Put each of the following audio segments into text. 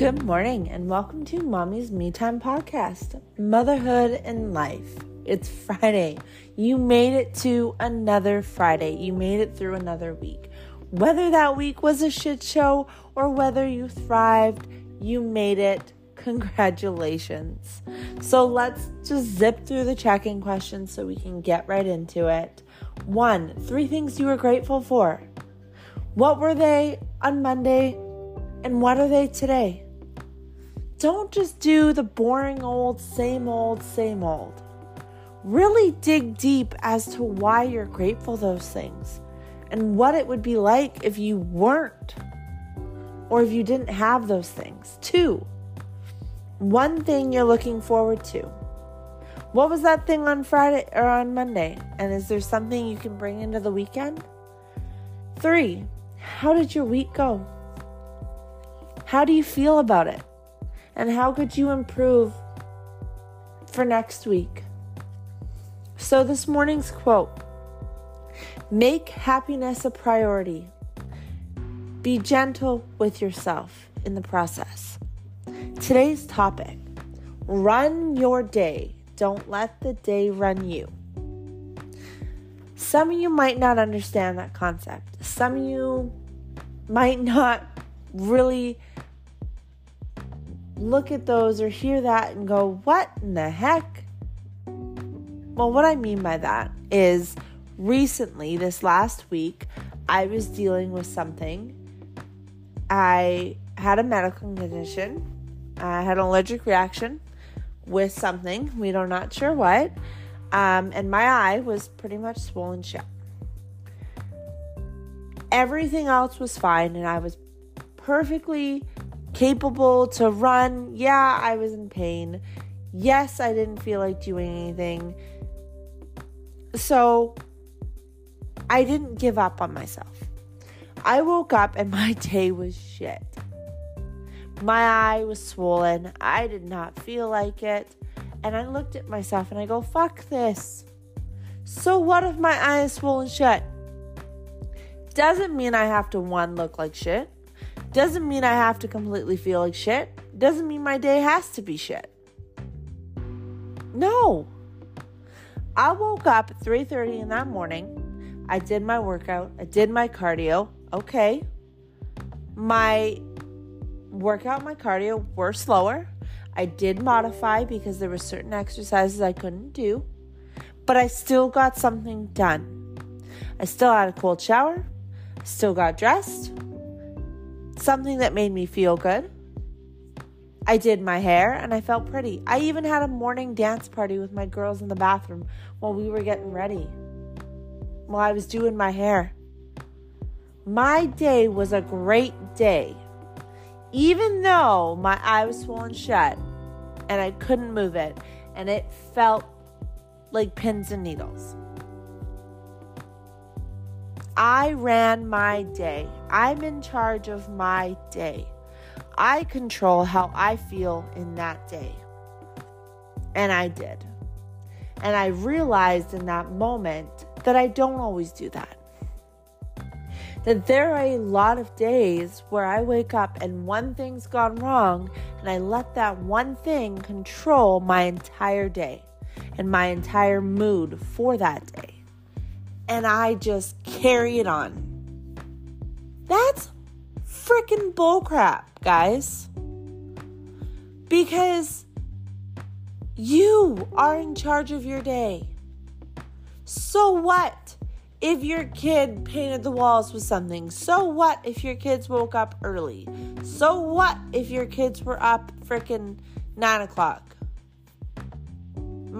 Good morning and welcome to Mommy's Me Time podcast, Motherhood and Life. It's Friday. You made it to another Friday. You made it through another week. Whether that week was a shit show or whether you thrived, you made it. Congratulations. So let's just zip through the check-in questions so we can get right into it. One, three things you were grateful for. What were they on Monday and what are they today? Don't just do the boring old, same old, same old. Really dig deep as to why you're grateful those things and what it would be like if you weren't or if you didn't have those things. Two, one thing you're looking forward to. What was that thing on Friday or on Monday? And is there something you can bring into the weekend? Three, how did your week go? How do you feel about it? And how could you improve for next week? So, this morning's quote Make happiness a priority. Be gentle with yourself in the process. Today's topic Run your day. Don't let the day run you. Some of you might not understand that concept. Some of you might not really look at those or hear that and go, What in the heck? Well, what I mean by that is recently, this last week, I was dealing with something. I had a medical condition, I had an allergic reaction with something. We are not sure what. Um, and my eye was pretty much swollen shut. Everything else was fine, and I was perfectly capable to run. Yeah, I was in pain. Yes, I didn't feel like doing anything. So I didn't give up on myself. I woke up and my day was shit. My eye was swollen. I did not feel like it. And I looked at myself and I go, fuck this. So what if my eye is swollen shut? Doesn't mean I have to one look like shit. Doesn't mean I have to completely feel like shit. Doesn't mean my day has to be shit. No. I woke up at 3:30 in that morning. I did my workout. I did my cardio. Okay. My workout, my cardio were slower. I did modify because there were certain exercises I couldn't do, but I still got something done. I still had a cold shower, still got dressed, something that made me feel good. I did my hair and I felt pretty. I even had a morning dance party with my girls in the bathroom while we were getting ready, while I was doing my hair. My day was a great day even though my eye was swollen shut and I couldn't move it, and it felt like pins and needles. I ran my day. I'm in charge of my day. I control how I feel in that day. And I did. And I realized in that moment that I don't always do that that there are a lot of days where I wake up and one thing's gone wrong, and I let that one thing control my entire day and my entire mood for that day. And I just carry it on. That's freaking bullcrap, guys. Because you are in charge of your day. So what? if your kid painted the walls with something? So what if your kids woke up early? So what if your kids were up freaking nine o'clock?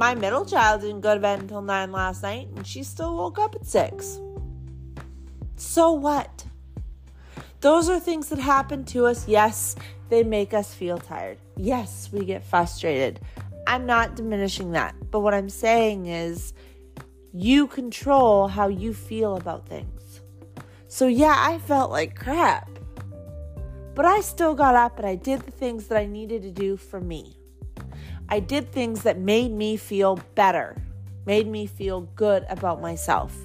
My middle child didn't go to bed until nine last night and she still woke up at six. So what? Those are things that happen to us. Yes, they make us feel tired. Yes, we get frustrated. I'm not diminishing that. But what I'm saying is, you control how you feel about things. So, yeah, I felt like crap. But I still got up and I did the things that I needed to do for me. I did things that made me feel better, made me feel good about myself.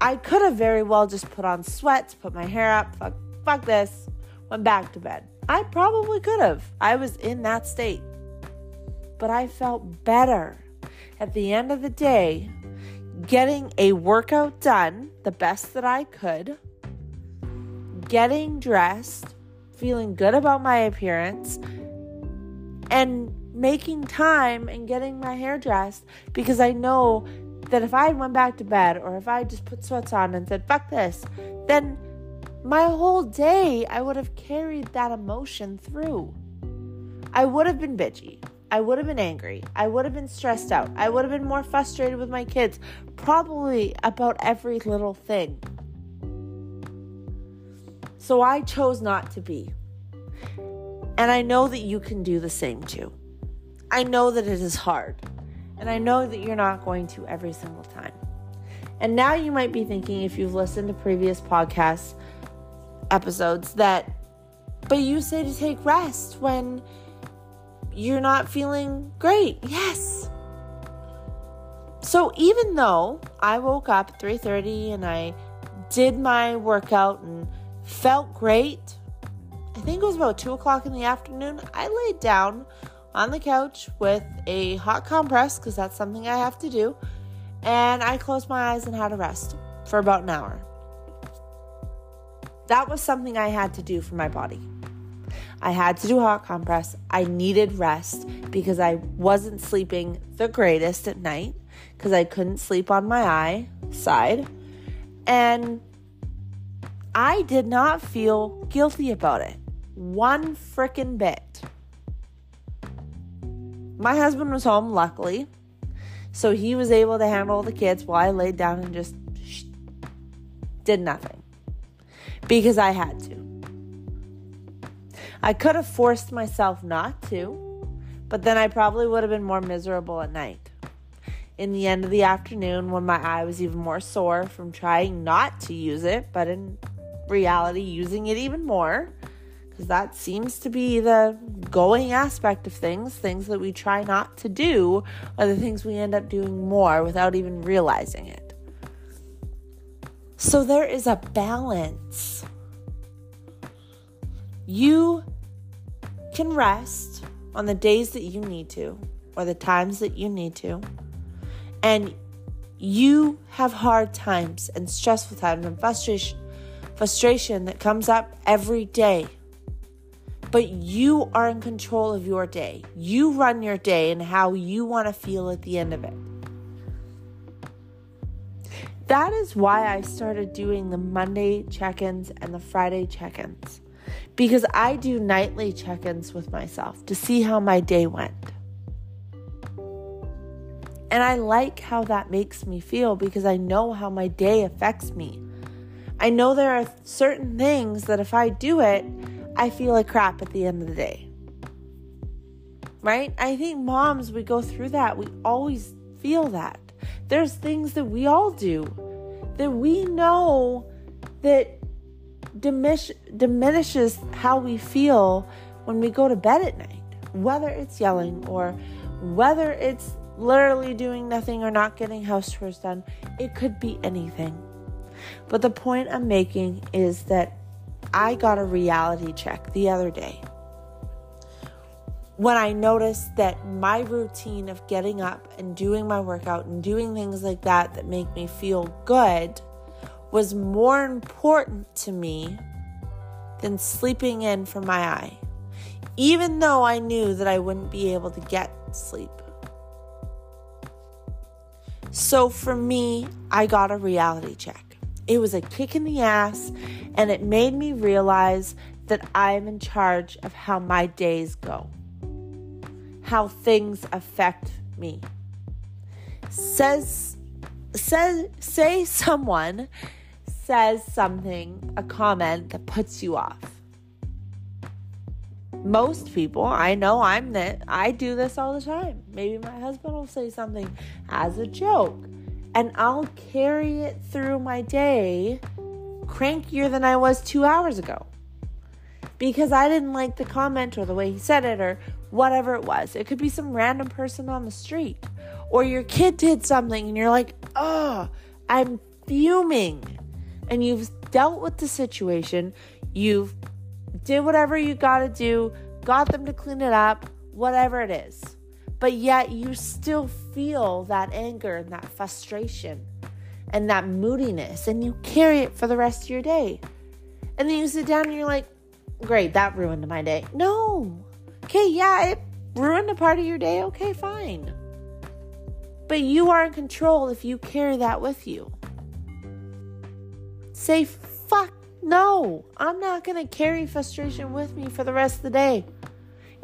I could have very well just put on sweats, put my hair up, fuck, fuck this, went back to bed. I probably could have. I was in that state. But I felt better at the end of the day getting a workout done the best that I could, getting dressed, feeling good about my appearance, and making time and getting my hair dressed because I know that if I went back to bed or if I just put sweats on and said, fuck this, then my whole day I would have carried that emotion through. I would have been bitchy. I would have been angry. I would have been stressed out. I would have been more frustrated with my kids, probably about every little thing. So I chose not to be. And I know that you can do the same too. I know that it is hard. And I know that you're not going to every single time. And now you might be thinking, if you've listened to previous podcast episodes, that, but you say to take rest when you're not feeling great. Yes. So even though I woke up at 3:30 and I did my workout and felt great, I think it was about two o'clock in the afternoon. I laid down on the couch with a hot compress because that's something I have to do. And I closed my eyes and had a rest for about an hour. That was something I had to do for my body. I had to do hot compress. I needed rest because I wasn't sleeping the greatest at night because I couldn't sleep on my eye side. And I did not feel guilty about it one freaking bit. My husband was home, luckily. So he was able to handle the kids while I laid down and just did nothing because I had to. I could have forced myself not to, but then I probably would have been more miserable at night. In the end of the afternoon, when my eye was even more sore from trying not to use it, but in reality, using it even more, because that seems to be the going aspect of things. Things that we try not to do are the things we end up doing more without even realizing it. So there is a balance. You can rest on the days that you need to or the times that you need to. And you have hard times and stressful times and frustration frustration that comes up every day but you are in control of your day. You run your day and how you want to feel at the end of it. That is why I started doing the Monday check ins and the Friday check ins. Because I do nightly check ins with myself to see how my day went. And I like how that makes me feel because I know how my day affects me. I know there are certain things that if I do it, I feel like crap at the end of the day. Right? I think moms, we go through that. We always feel that. There's things that we all do that we know that diminish, diminishes how we feel when we go to bed at night, whether it's yelling or whether it's literally doing nothing or not getting house chores done. It could be anything. But the point I'm making is that I got a reality check the other day when I noticed that my routine of getting up and doing my workout and doing things like that that make me feel good was more important to me than sleeping in for my eye, even though I knew that I wouldn't be able to get sleep. So for me, I got a reality check. It was a kick in the ass, and it made me realize that I'm in charge of how my days go, how things affect me. Says, says, say someone says something, a comment that puts you off. Most people, I know I'm that, I do this all the time. Maybe my husband will say something as a joke and I'll carry it through my day crankier than I was two hours ago because I didn't like the comment or the way he said it or whatever it was. It could be some random person on the street or your kid did something and you're like, oh, I'm fuming. And you've dealt with the situation, you've did whatever you got to do, got them to clean it up, whatever it is. But yet you still feel that anger and that frustration and that moodiness, and you carry it for the rest of your day. And then you sit down and you're like, great, that ruined my day. No. Okay, yeah, it ruined a part of your day. Okay, fine. But you are in control if you carry that with you. Say, fuck no, I'm not going to carry frustration with me for the rest of the day.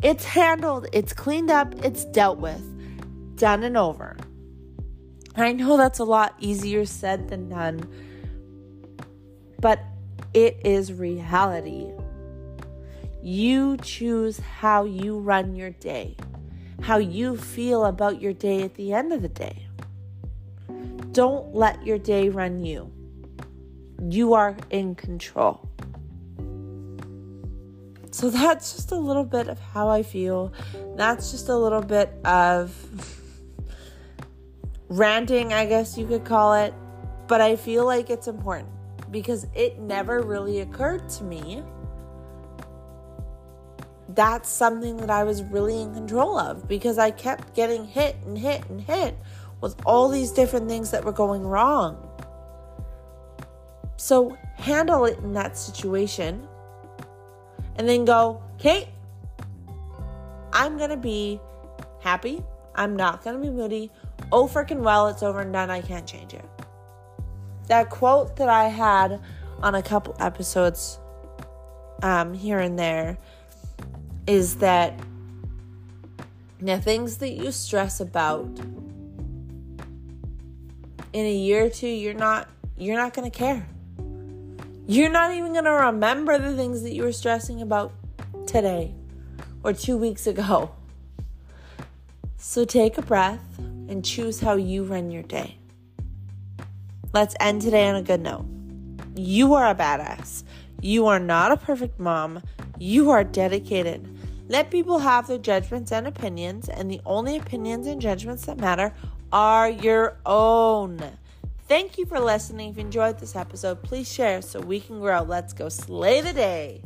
It's handled, it's cleaned up, it's dealt with, done and over. I know that's a lot easier said than done, but it is reality. You choose how you run your day, how you feel about your day at the end of the day. Don't let your day run you. You are in control. So that's just a little bit of how I feel. That's just a little bit of ranting, I guess you could call it. But I feel like it's important because it never really occurred to me that's something that I was really in control of because I kept getting hit and hit and hit with all these different things that were going wrong. So handle it in that situation and then go, Kate, I'm going to be happy. I'm not going to be moody. Oh, freaking well, it's over and done. I can't change it. That quote that I had on a couple episodes um, here and there is that the things that you stress about in a year or two you're not you're not going to care you're not even going to remember the things that you were stressing about today or 2 weeks ago. So take a breath and choose how you run your day. Let's end today on a good note. You are a badass. You are not a perfect mom. You are dedicated. Let people have their judgments and opinions, and the only opinions and judgments that matter are your own. Thank you for listening. If you enjoyed this episode, please share so we can grow. Let's go slay the day.